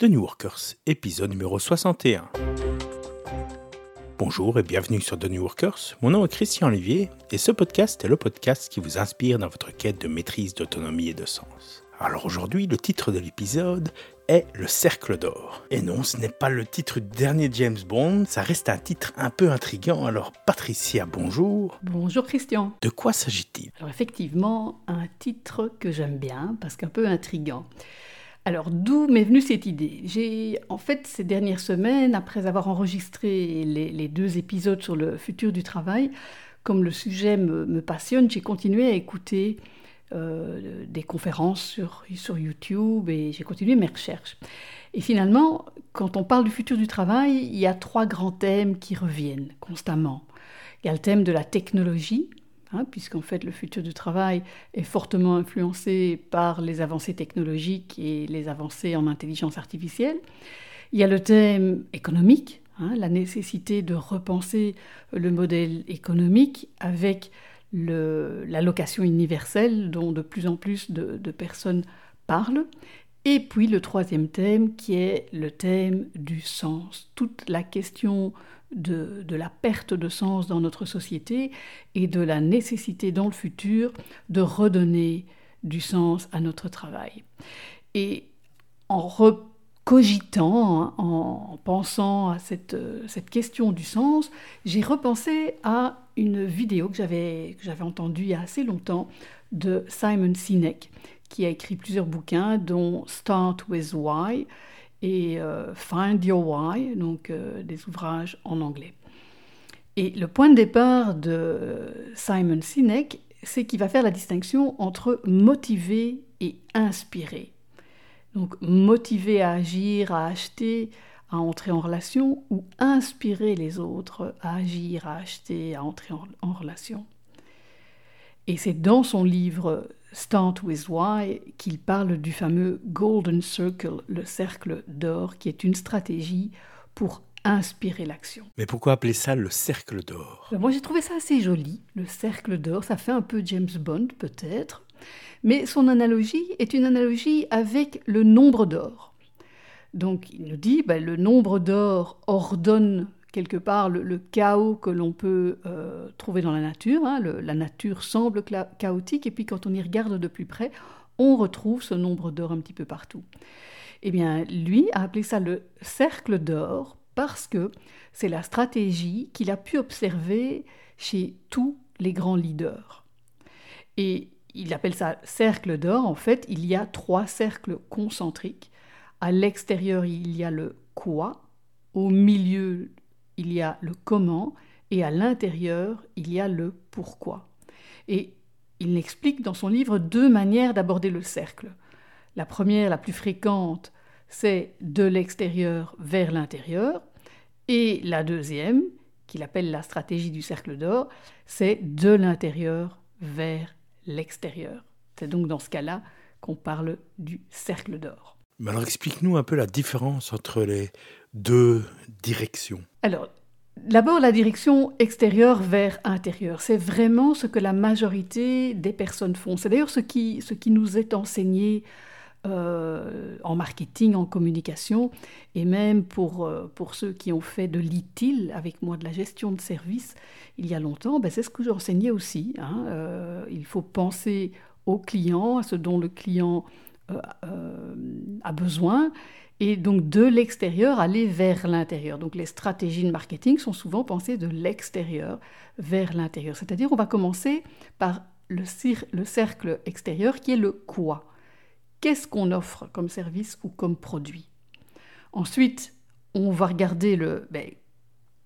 The New Workers, épisode numéro 61. Bonjour et bienvenue sur The New Workers. Mon nom est Christian Olivier et ce podcast est le podcast qui vous inspire dans votre quête de maîtrise, d'autonomie et de sens. Alors aujourd'hui, le titre de l'épisode est Le Cercle d'Or. Et non, ce n'est pas le titre du dernier James Bond, ça reste un titre un peu intrigant. Alors Patricia, bonjour. Bonjour Christian. De quoi s'agit-il? Alors effectivement, un titre que j'aime bien parce qu'un peu intrigant. Alors d'où m'est venue cette idée? J'ai en fait ces dernières semaines, après avoir enregistré les, deux épisodes sur le futur du travail, comme le sujet me passionne, j'ai continué à écouter euh, des conférences sur, sur YouTube et j'ai continué mes recherches. Et finalement, quand on parle du futur du travail, il y a trois grands thèmes qui reviennent constamment. Il y a le thème de la technologie, hein, puisqu'en fait le futur du travail est fortement influencé par les avancées technologiques et les avancées en intelligence artificielle. Il y a le thème économique, hein, la nécessité de repenser le modèle économique avec la location universelle dont de plus en plus de, personnes parlent. Et puis le troisième thème qui est le thème du sens, toute la question de, la perte de sens dans notre société et de la nécessité dans le futur de redonner du sens à notre travail. Et en cogitant, hein, en pensant à cette, cette question du sens, j'ai repensé à une vidéo que j'avais, que j'avais entendue il y a assez longtemps de Simon Sinek, qui a écrit plusieurs bouquins, dont Start with Why et euh, Find Your Why, donc euh, des ouvrages en anglais. Et le point de départ de Simon Sinek, c'est qu'il va faire la distinction entre motiver et inspirer. Donc motiver à agir, à acheter, à entrer en relation ou inspirer les autres à agir, à acheter, à entrer en, relation. Et c'est dans son livre Start with Why qu'il parle du fameux Golden Circle, le cercle d'or, qui est une stratégie pour inspirer l'action. Mais pourquoi appeler ça le cercle d'or? Ben, Moi j'ai trouvé ça assez joli, le cercle d'or, ça fait un peu James Bond peut-être, mais son analogie est une analogie avec le nombre d'or. Donc il nous dit, ben, le nombre d'or ordonne quelque part le, chaos que l'on peut euh, trouver dans la nature. Hein. la nature semble chaotique, et puis quand on y regarde de plus près, on retrouve ce nombre d'or un petit peu partout. Eh bien, lui a appelé ça le cercle d'or parce que c'est la stratégie qu'il a pu observer chez tous les grands leaders. Et il appelle ça cercle d'or. En fait, il y a trois cercles concentriques à l'extérieur, il y a le quoi, au milieu, il y a le comment, et à l'intérieur, il y a le pourquoi. Et il explique dans son livre deux manières d'aborder le cercle. La première, la plus fréquente, c'est de l'extérieur vers l'intérieur. Et la deuxième, qu'il appelle la stratégie du cercle d'or, c'est de l'intérieur vers l'extérieur. C'est donc dans ce cas-là qu'on parle du cercle d'or. Alors explique-nous un peu la différence entre les deux directions. Alors, d'abord la direction extérieure vers intérieur. C'est vraiment ce que la majorité des personnes font. C'est d'ailleurs ce qui, ce qui nous est enseigné euh, en marketing, en communication, et même pour, euh, pour ceux qui ont fait de l'ITIL avec moi, de la gestion de services, il y a longtemps, ben c'est ce que j'enseignais aussi. Hein. Euh, il faut penser au client, à ce dont le client a besoin, et donc de l'extérieur aller vers l'intérieur. Donc les stratégies de marketing sont souvent pensées de l'extérieur vers l'intérieur. C'est-à-dire on va commencer par le, le cercle extérieur qui est le quoi. Qu'est-ce qu'on offre comme service ou comme produit? Ensuite, on va regarder le ben,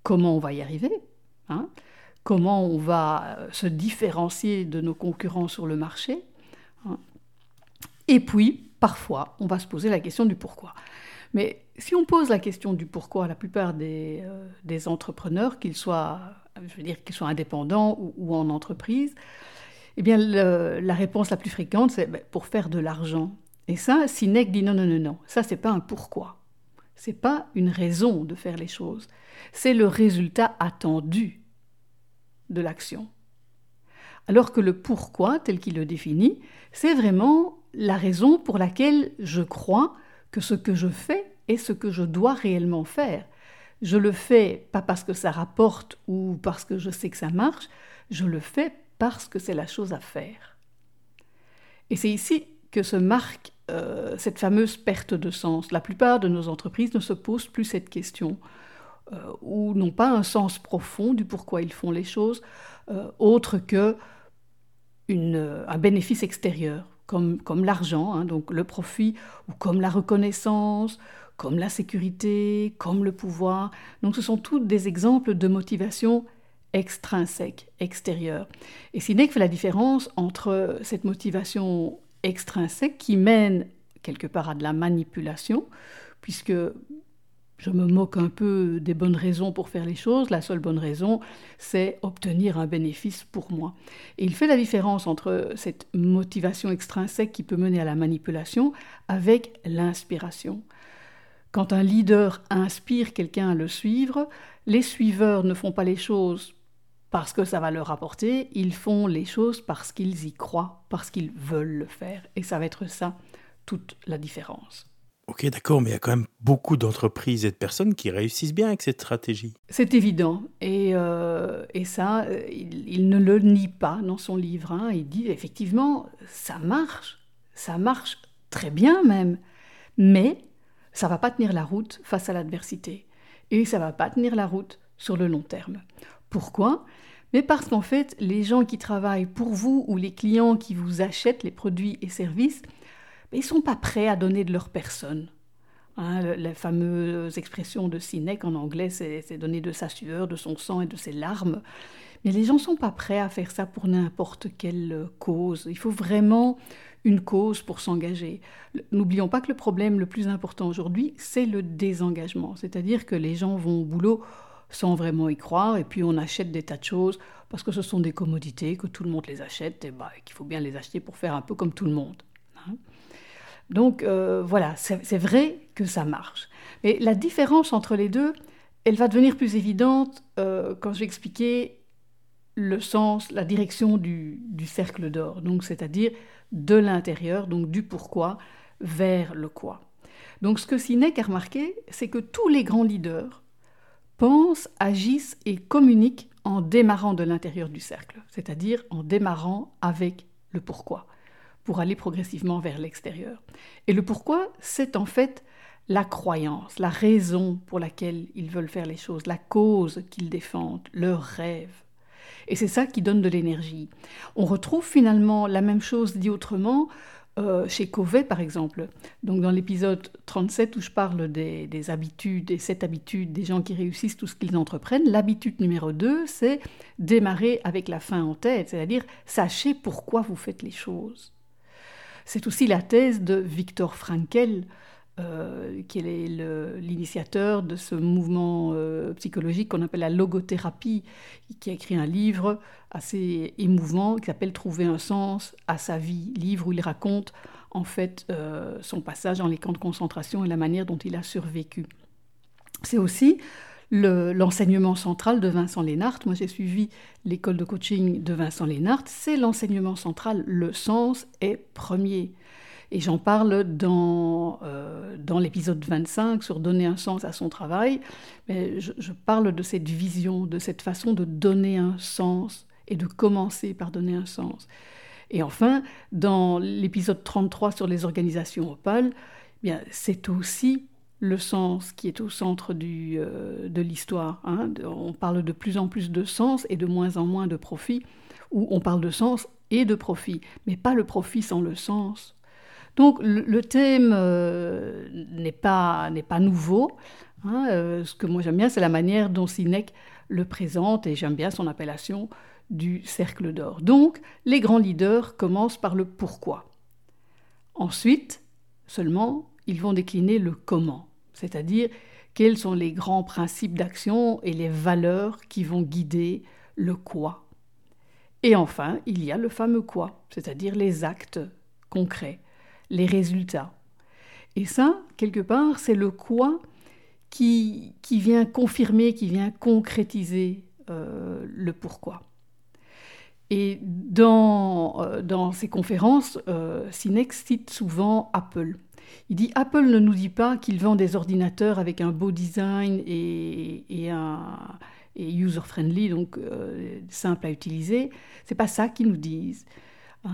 comment on va y arriver, hein? Comment on va se différencier de nos concurrents sur le marché, et puis, parfois, on va se poser la question du pourquoi. Mais si on pose la question du pourquoi à la plupart des, euh, entrepreneurs, qu'ils soient, je veux dire, qu'ils soient indépendants ou, en entreprise, eh bien, la réponse la plus fréquente, c'est ben, pour faire de l'argent. Et ça, Sinek dit non, non, non, non, ça, c'est pas un pourquoi. C'est pas une raison de faire les choses. C'est le résultat attendu de l'action. Alors que le pourquoi, tel qu'il le définit, c'est vraiment la raison pour laquelle je crois que ce que je fais est ce que je dois réellement faire. Je le fais pas parce que ça rapporte ou parce que je sais que ça marche, je le fais parce que c'est la chose à faire. Et c'est ici que se marque euh, cette fameuse perte de sens. La plupart de nos entreprises ne se posent plus cette question, euh, ou n'ont pas un sens profond du pourquoi ils font les choses, euh, autre que un bénéfice extérieur, comme, comme l'argent, hein, donc le profit, ou comme la reconnaissance, comme la sécurité, comme le pouvoir. Donc ce sont tous des exemples de motivation extrinsèque, extérieure. Et Sinek fait la différence entre cette motivation extrinsèque qui mène quelque part à de la manipulation, puisque je me moque un peu des bonnes raisons pour faire les choses. La seule bonne raison, c'est obtenir un bénéfice pour moi. Et il fait la différence entre cette motivation extrinsèque qui peut mener à la manipulation avec l'inspiration. Quand un leader inspire quelqu'un à le suivre, les suiveurs ne font pas les choses parce que ça va leur apporter, ils font les choses parce qu'ils y croient, parce qu'ils veulent le faire. Et ça va être ça, toute la différence. Ok, d'accord, mais il y a quand même beaucoup d'entreprises et de personnes qui réussissent bien avec cette stratégie. C'est évident. Et, euh, ça, il, ne le nie pas dans son livre. Hein. Il dit effectivement, ça marche. Ça marche très bien même. Mais ça va pas tenir la route face à l'adversité. Et ça va pas tenir la route sur le long terme. Pourquoi? Mais parce qu'en fait, les gens qui travaillent pour vous ou les clients qui vous achètent les produits et services, ils ne sont pas prêts à donner de leur personne. Hein, la fameuse expression de Sinek en anglais, c'est donner de sa sueur, de son sang et de ses larmes. Mais les gens ne sont pas prêts à faire ça pour n'importe quelle cause. Il faut vraiment une cause pour s'engager. N'oublions pas que le problème le plus important aujourd'hui, c'est le désengagement. C'est-à-dire que les gens vont au boulot sans vraiment y croire, et puis on achète des tas de choses parce que ce sont des commodités, que tout le monde les achète, et bah, qu'il faut bien les acheter pour faire un peu comme tout le monde. Hein. Donc euh, voilà, c'est vrai que ça marche. Mais la différence entre les deux, elle va devenir plus évidente euh, quand je vais expliquer le sens, la direction du, du cercle d'or, donc c'est-à-dire de l'intérieur, donc du pourquoi, vers le quoi. Donc ce que Sinek a remarqué, c'est que tous les grands leaders pensent, agissent et communiquent en démarrant de l'intérieur du cercle, c'est-à-dire en démarrant avec le pourquoi, pour aller progressivement vers l'extérieur. Et le pourquoi, c'est en fait la croyance, la raison pour laquelle ils veulent faire les choses, la cause qu'ils défendent, leur rêve. Et c'est ça qui donne de l'énergie. On retrouve finalement la même chose dit autrement euh, chez Covey, par exemple. Donc, dans l'épisode 37 où je parle des, des, habitudes, des sept habitudes des gens qui réussissent tout ce qu'ils entreprennent, l'habitude numéro 2, c'est démarrer avec la fin en tête, c'est-à-dire sachez pourquoi vous faites les choses. C'est aussi la thèse de Viktor Frankl, euh, qui est l'initiateur de ce mouvement euh, psychologique qu'on appelle la logothérapie, qui a écrit un livre assez émouvant qui s'appelle Trouver un sens à sa vie, livre où il raconte en fait euh, son passage dans les camps de concentration et la manière dont il a survécu. C'est aussi l'enseignement central de Vincent Lénart. Moi, j'ai suivi l'école de coaching de Vincent Lénart. C'est l'enseignement central. Le sens est premier. Et j'en parle dans, euh, dans l'épisode 25 sur donner un sens à son travail. Mais je, parle de cette vision, de cette façon de donner un sens et de commencer par donner un sens. Et enfin, dans l'épisode 33 sur les organisations opales, eh c'est aussi le sens qui est au centre du, euh, de l'histoire. Hein. On parle de plus en plus de sens et de moins en moins de profit, ou on parle de sens et de profit, mais pas le profit sans le sens. Donc le, thème euh, n'est pas, pas nouveau. Hein, euh, ce que moi j'aime bien, c'est la manière dont Sinek le présente, et j'aime bien son appellation du cercle d'or. Donc les grands leaders commencent par le pourquoi. Ensuite, seulement, ils vont décliner le comment, c'est-à-dire quels sont les grands principes d'action et les valeurs qui vont guider le quoi. Et enfin, il y a le fameux quoi, c'est-à-dire les actes concrets les résultats. Et ça, quelque part, c'est le quoi qui, qui vient confirmer, qui vient concrétiser euh, le pourquoi. Et dans, euh, dans ces conférences, euh, Sinex cite souvent Apple. Il dit Apple ne nous dit pas qu'il vend des ordinateurs avec un beau design et, et un user-friendly, donc euh, simple à utiliser. C'est pas ça qu'ils nous disent. Euh,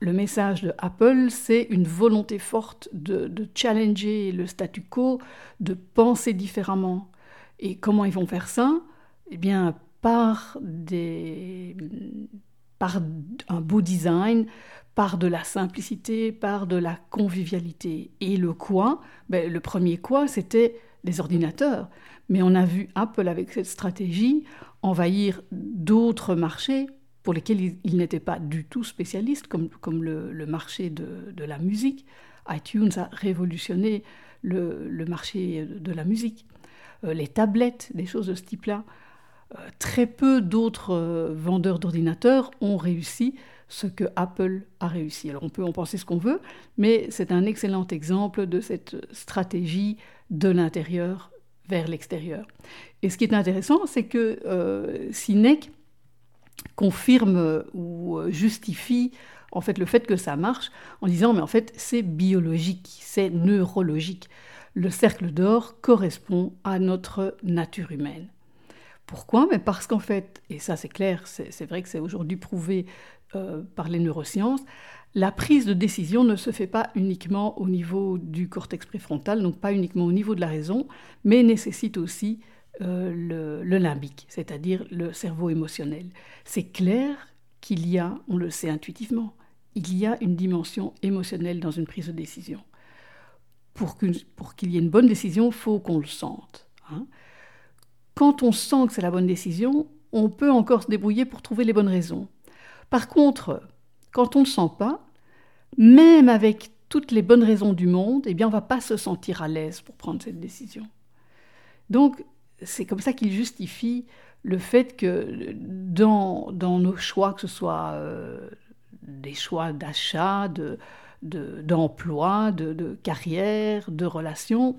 le message de Apple, c'est une volonté forte de, de, challenger le statu quo, de penser différemment. Et comment ils vont faire ça? Eh bien, par, des, par un beau design, par de la simplicité, par de la convivialité. Et le quoi ben, Le premier quoi, c'était les ordinateurs. Mais on a vu Apple, avec cette stratégie, envahir d'autres marchés pour lesquels il, n'était pas du tout spécialiste, comme, comme le, marché de, de, la musique. iTunes a révolutionné le, le marché de la musique. Euh, les tablettes, des choses de ce type-là. Euh, très peu d'autres euh, vendeurs d'ordinateurs ont réussi ce que Apple a réussi. Alors on peut en penser ce qu'on veut, mais c'est un excellent exemple de cette stratégie de l'intérieur vers l'extérieur. Et ce qui est intéressant, c'est que euh, Sinek confirme ou justifie en fait le fait que ça marche en disant mais en fait c'est biologique, c'est neurologique. Le cercle d'or correspond à notre nature humaine. Pourquoi? Mais parce qu'en fait, et ça c'est clair, c'est vrai que c'est aujourd'hui prouvé euh, par les neurosciences, la prise de décision ne se fait pas uniquement au niveau du cortex préfrontal, donc pas uniquement au niveau de la raison, mais nécessite aussi euh, le, limbique, c'est-à-dire le cerveau émotionnel. C'est clair qu'il y a, on le sait intuitivement, il y a une dimension émotionnelle dans une prise de décision. Pour qu'il y ait une bonne décision, il faut qu'on le sente. Hein. Quand on sent que c'est la bonne décision, on peut encore se débrouiller pour trouver les bonnes raisons. Par contre, quand on ne sent pas, même avec toutes les bonnes raisons du monde, eh bien, on ne va pas se sentir à l'aise pour prendre cette décision. Donc, c'est comme ça qu'il justifie le fait que dans, dans, nos choix, que ce soit euh, des choix d'achat, d'emploi, de, de, carrière, de relations,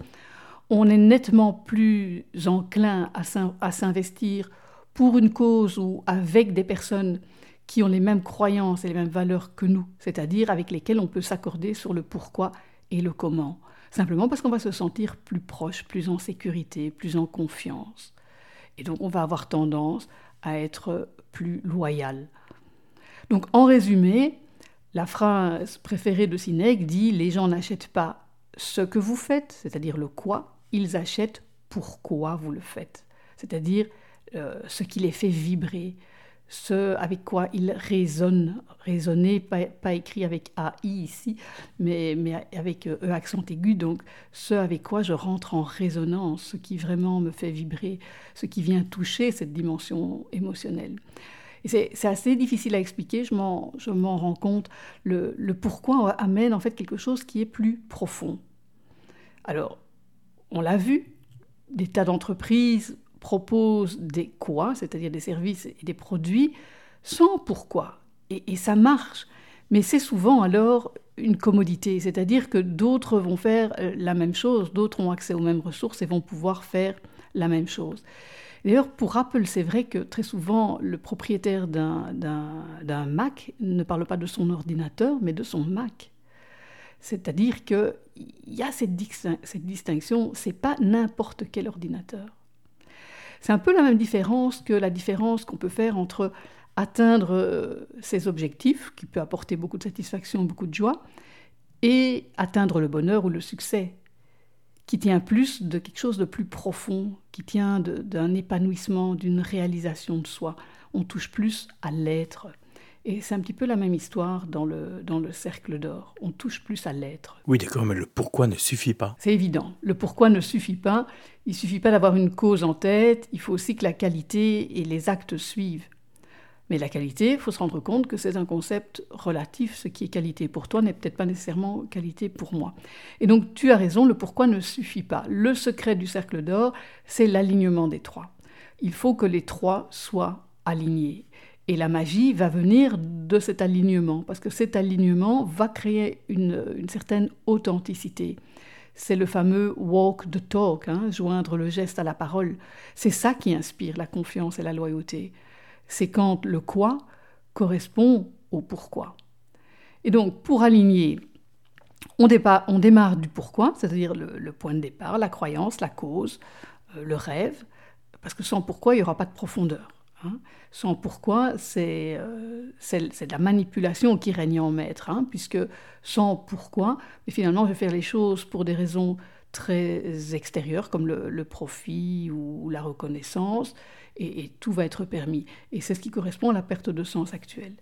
on est nettement plus enclin à s'investir pour une cause ou avec des personnes qui ont les mêmes croyances et les mêmes valeurs que nous, c'est-à-dire avec lesquelles on peut s'accorder sur le pourquoi et le comment, simplement parce qu'on va se sentir plus proche, plus en sécurité, plus en confiance. Et donc on va avoir tendance à être plus loyal. Donc en résumé, la phrase préférée de Sinek dit Les gens n'achètent pas ce que vous faites, c'est-à-dire le quoi, ils achètent pourquoi vous le faites, c'est-à-dire euh, ce qui les fait vibrer, ce avec quoi il résonne, raisonner, pas, écrit avec AI ici, mais, mais avec E accent aigu, donc ce avec quoi je rentre en résonance, ce qui vraiment me fait vibrer, ce qui vient toucher cette dimension émotionnelle. C'est assez difficile à expliquer, je m'en rends compte. Le, le pourquoi amène en fait quelque chose qui est plus profond. Alors, on l'a vu, des tas d'entreprises proposent des quoi, c'est-à-dire des services et des produits, sans pourquoi. Et, ça marche. Mais c'est souvent alors une commodité, c'est-à-dire que d'autres vont faire euh, la même chose, d'autres ont accès aux mêmes ressources et vont pouvoir faire la même chose. D'ailleurs, pour Apple, c'est vrai que très souvent, le propriétaire d'un Mac ne parle pas de son ordinateur, mais de son Mac. C'est-à-dire qu'il y a cette, cette distinction, c'est pas n'importe quel ordinateur. C'est un peu la même différence que la différence qu'on peut faire entre atteindre euh, ses objectifs, qui peut apporter beaucoup de satisfaction, beaucoup de joie, et atteindre le bonheur ou le succès, qui tient plus de quelque chose de plus profond, qui tient d'un épanouissement, d'une réalisation de soi. On touche plus à l'être. Et c'est un petit peu la même histoire dans le, dans le cercle d'or. On touche plus à l'être. Oui, d'accord, mais le pourquoi ne suffit pas. C'est évident. Le pourquoi ne suffit pas. Il suffit pas d'avoir une cause en tête. Il faut aussi que la qualité et les actes suivent. Mais la qualité, il faut se rendre compte que c'est un concept relatif. Ce qui est qualité pour toi n'est peut-être pas nécessairement qualité pour moi. Et donc, tu as raison, le pourquoi ne suffit pas. Le secret du cercle d'or, c'est l'alignement des trois. Il faut que les trois soient alignés. Et la magie va venir de cet alignement, parce que cet alignement va créer une, certaine authenticité. C'est le fameux walk the talk, hein, joindre le geste à la parole. C'est ça qui inspire la confiance et la loyauté. C'est quand le quoi correspond au pourquoi. Et donc, pour aligner On, démarre du pourquoi, c'est-à-dire le, point de départ, la croyance, la cause, euh, le rêve, parce que sans pourquoi, il n'y aura pas de profondeur. Hein. Sans pourquoi, euh, c'est de la manipulation qui règne en maître, hein, puisque sans pourquoi, mais finalement, je vais faire les choses pour des raisons très extérieures, comme le, profit ou la reconnaissance, et, tout va être permis. Et c'est ce qui correspond à la perte de sens actuelle.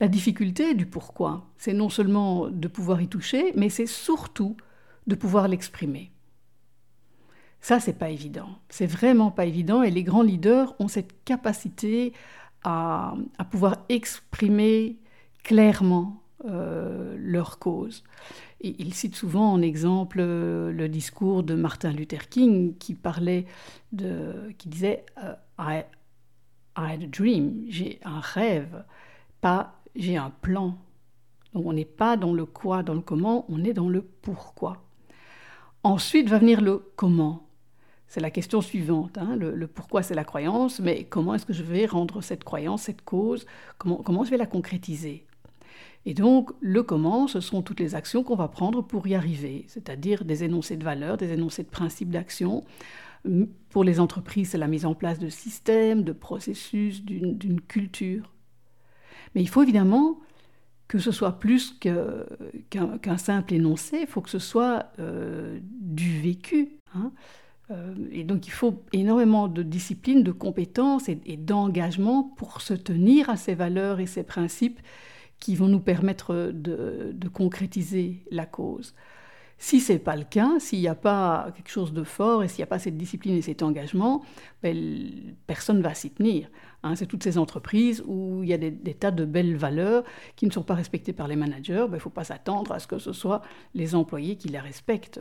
La difficulté du pourquoi, c'est non seulement de pouvoir y toucher, mais c'est surtout de pouvoir l'exprimer. Ça, c'est pas évident. C'est vraiment pas évident. Et les grands leaders ont cette capacité à, pouvoir exprimer clairement euh, leur cause. Et il cite souvent en exemple euh, le discours de Martin Luther King qui parlait de, qui disait euh, I, I had a dream, j'ai un rêve, pas j'ai un plan. Donc on n'est pas dans le quoi, dans le comment, on est dans le pourquoi. Ensuite va venir le comment. C'est la question suivante. Hein. Le, pourquoi, c'est la croyance, mais comment est-ce que je vais rendre cette croyance, cette cause, comment, je vais la concrétiser? Et donc, le comment, ce sont toutes les actions qu'on va prendre pour y arriver, c'est-à-dire des énoncés de valeurs, des énoncés de principes d'action. Pour les entreprises, c'est la mise en place de systèmes, de processus, d'une culture. Mais il faut évidemment que ce soit plus qu'un simple énoncé, il faut que ce soit euh, du vécu. Hein. Euh, et donc il faut énormément de discipline, de compétences et, d'engagement pour se tenir à ces valeurs et ces principes qui vont nous permettre de, concrétiser la cause. Si ce n'est pas le cas, s'il n'y a pas quelque chose de fort et s'il n'y a pas cette discipline et cet engagement, ben, personne ne va s'y tenir. Hein. c'est toutes ces entreprises où il y a des, tas de belles valeurs qui ne sont pas respectées par les managers. Ben, il ne faut pas s'attendre à ce que ce soit les employés qui les respectent.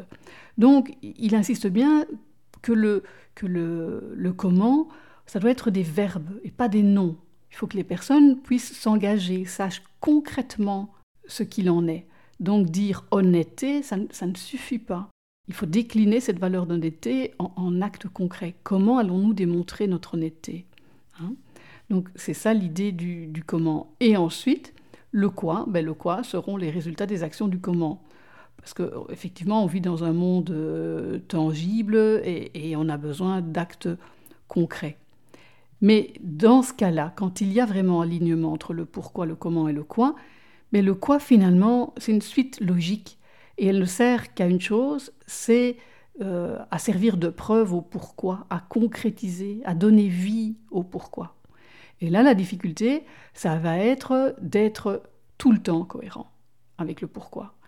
Donc, il insiste bien que le, que le, le comment, ça doit être des verbes et pas des noms. Il faut que les personnes puissent s'engager, sachent concrètement ce qu'il en est. Donc dire honnêteté, ça, ne suffit pas. Il faut décliner cette valeur d'honnêteté en, en actes concrets. Comment allons-nous démontrer notre honnêteté hein? Donc c'est ça l'idée du, du, comment. Et ensuite, le quoi, ben, le quoi seront les résultats des actions du comment. Parce qu'effectivement, on vit dans un monde euh, tangible et, on a besoin d'actes concrets. Mais dans ce cas-là, quand il y a vraiment alignement entre le pourquoi, le comment et le quoi, mais le quoi finalement, c'est une suite logique et elle ne sert qu'à une chose, c'est euh, à servir de preuve au pourquoi, à concrétiser, à donner vie au pourquoi. Et là, la difficulté, ça va être d'être tout le temps cohérent avec le pourquoi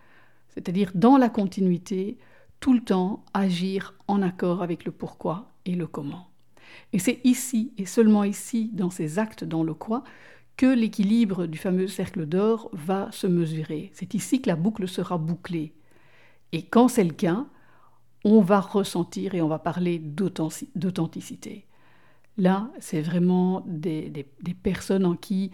c'est-à-dire dans la continuité, tout le temps agir en accord avec le pourquoi et le comment. Et c'est ici, et seulement ici, dans ces actes dans le quoi, que l'équilibre du fameux cercle d'or va se mesurer. C'est ici que la boucle sera bouclée. Et quand c'est le cas, on va ressentir et on va parler d'authenticité. Là, c'est vraiment des, personnes en qui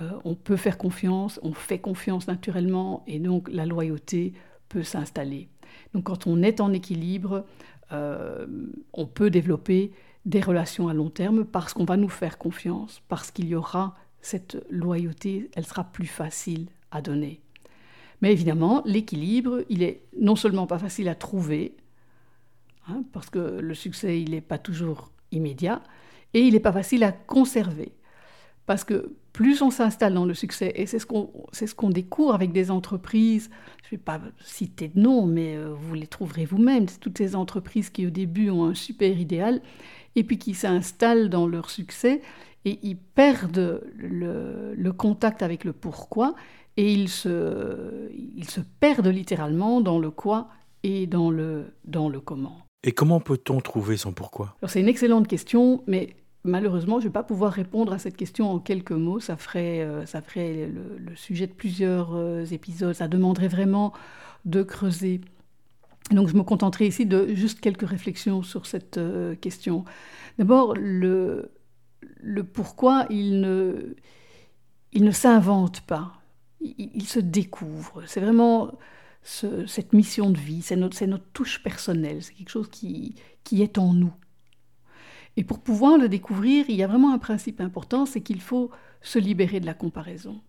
euh, on peut faire confiance, on fait confiance naturellement, et donc la loyauté peut s'installer. Donc quand on est en équilibre, euh, on peut développer des relations à long terme parce qu'on va nous faire confiance, parce qu'il y aura cette loyauté, elle sera plus facile à donner. Mais évidemment, l'équilibre, il est non seulement pas facile à trouver, hein, parce que le succès, il n'est pas toujours immédiat, et il n'est pas facile à conserver. Parce que plus on s'installe dans le succès, et c'est ce qu'on ce qu'on découvre avec des entreprises, je ne vais pas citer de nom, mais euh, vous les trouverez vous-même, c'est toutes ces entreprises qui au début ont un super idéal, et puis qui s'installent dans leur succès, et ils perdent le, le contact avec le pourquoi, et ils se, ils se perdent littéralement dans le quoi et dans le, dans le comment. Et comment peut-on trouver son pourquoi? C'est une excellente question, mais Malheureusement, je ne vais pas pouvoir répondre à cette question en quelques mots. Ça ferait, euh, ça ferait le, sujet de plusieurs euh, épisodes. Ça demanderait vraiment de creuser. Donc je me contenterai ici de juste quelques réflexions sur cette euh, question. D'abord, le, pourquoi, il ne, il ne s'invente pas. Il, se découvre. C'est vraiment cette mission de vie, c'est notre, notre touche personnelle, c'est quelque chose qui, qui est en nous. Et pour pouvoir le découvrir, il y a vraiment un principe important, c'est qu'il faut se libérer de la comparaison.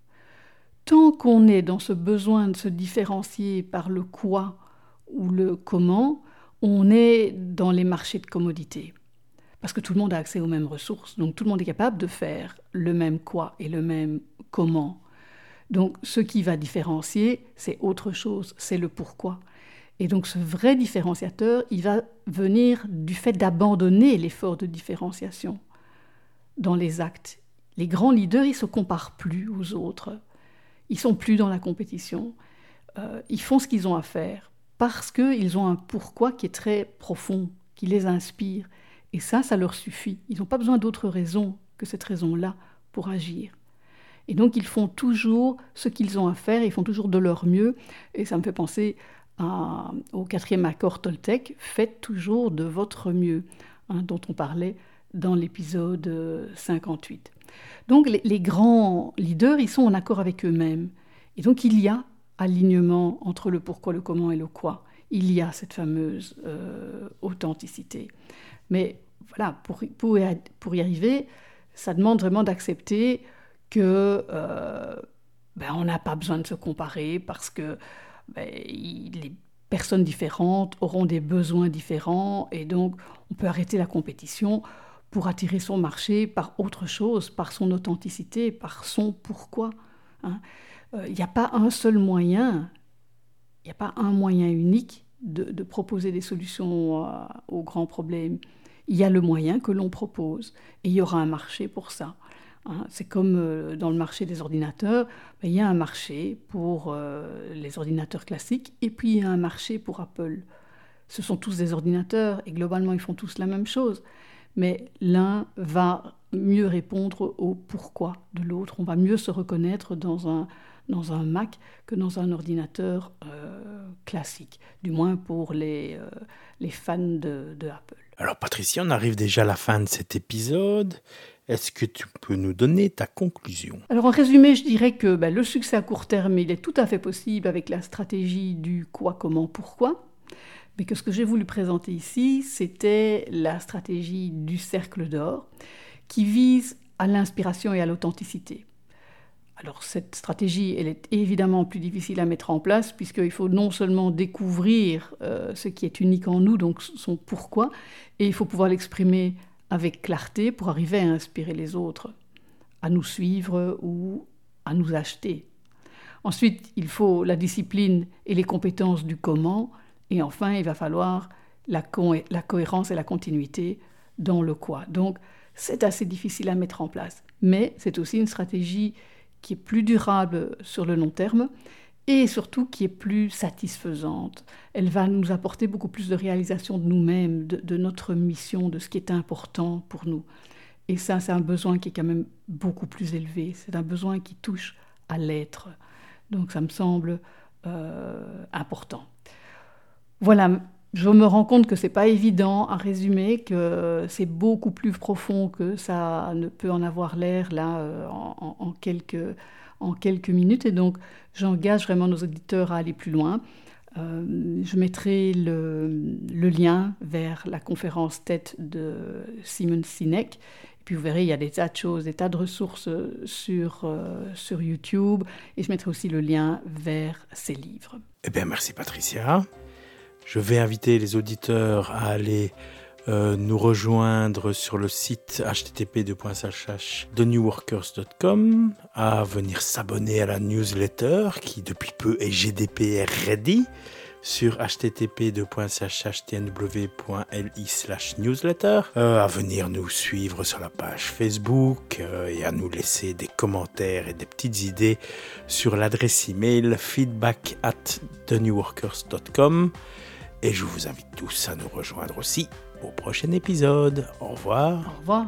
tant qu'on est dans ce besoin de se différencier par le quoi ou le comment, on est dans les marchés de commodité. Parce que tout le monde a accès aux mêmes ressources, donc tout le monde est capable de faire le même quoi et le même comment. Donc ce qui va différencier, c'est autre chose, c'est le pourquoi. Et donc ce vrai différenciateur, il va venir du fait d'abandonner l'effort de différenciation dans les actes. Les grands leaders, ils se comparent plus aux autres. Ils sont plus dans la compétition. Euh, ils font ce qu'ils ont à faire parce qu'ils ont un pourquoi qui est très profond, qui les inspire. Et ça, ça leur suffit. Ils n'ont pas besoin d'autre raison que cette raison-là pour agir. Et donc, ils font toujours ce qu'ils ont à faire, ils font toujours de leur mieux. Et ça me fait penser au quatrième accord Toltec, faites toujours de votre mieux, hein, dont on parlait dans l'épisode 58. Donc, les, grands leaders, ils sont en accord avec eux-mêmes. Et donc, il y a alignement entre le pourquoi, le comment et le quoi. Il y a cette fameuse euh, authenticité. Mais voilà, pour, pour, y arriver, ça demande vraiment d'accepter que euh, ben, on n'a pas besoin de se comparer parce que les personnes différentes auront des besoins différents et donc on peut arrêter la compétition pour attirer son marché par autre chose, par son authenticité, par son pourquoi. Hein. Il euh, n'y a pas un seul moyen, il n'y a pas un moyen unique de, proposer des solutions euh, aux grands problèmes. Il y a le moyen que l'on propose et il y aura un marché pour ça. Hein. C'est comme euh, dans le marché des ordinateurs, ben, il y a un marché pour les ordinateurs classiques et puis il y a un marché pour Apple. Ce sont tous des ordinateurs et globalement ils font tous la même chose. Mais l'un va mieux répondre au pourquoi de l'autre. On va mieux se reconnaître dans un, Mac que dans un ordinateur euh, classique, du moins pour les, euh, fans de, Apple. Alors Patricia, on arrive déjà à la fin de cet épisode. Est-ce que tu peux nous donner ta conclusion? Alors en résumé, je dirais que ben, le succès à court terme, il est tout à fait possible avec la stratégie du quoi, comment, pourquoi. Mais que ce que j'ai voulu présenter ici, c'était la stratégie du cercle d'or qui vise à l'inspiration et à l'authenticité. Alors cette stratégie, elle est évidemment plus difficile à mettre en place puisqu'il faut non seulement découvrir euh, ce qui est unique en nous, donc son pourquoi, et il faut pouvoir l'exprimer avec clarté pour arriver à inspirer les autres, à nous suivre ou à nous acheter. Ensuite, il faut la discipline et les compétences du comment, et enfin, il va falloir la, la cohérence et la continuité dans le quoi. Donc, c'est assez difficile à mettre en place, mais c'est aussi une stratégie qui est plus durable sur le long terme et surtout qui est plus satisfaisante. Elle va nous apporter beaucoup plus de réalisation de nous-mêmes, de, notre mission, de ce qui est important pour nous. Et ça, c'est un besoin qui est quand même beaucoup plus élevé. C'est un besoin qui touche à l'être. Donc ça me semble euh, important. Voilà, je me rends compte que c'est pas évident à résumer, que c'est beaucoup plus profond que ça ne peut en avoir l'air là euh, en, quelques, minutes. Et donc, j'engage vraiment nos auditeurs à aller plus loin. Euh, je mettrai le, lien vers la conférence tête de Simon Sinek. Et puis vous verrez, il y a des tas de choses, des tas de ressources sur, euh, sur YouTube. Et je mettrai aussi le lien vers ses livres. Eh bien, merci Patricia. Je vais inviter les auditeurs à aller euh, nous rejoindre sur le site http de newworkers.com, à venir s'abonner à la newsletter qui depuis peu est GDPR ready sur http://tnw.li slash newsletter, euh, à venir nous suivre sur la page Facebook euh, et à nous laisser des commentaires et des petites idées sur l'adresse email feedback at thenewworkers.com. Et je vous invite tous à nous rejoindre aussi au prochain épisode. Au revoir. Au revoir.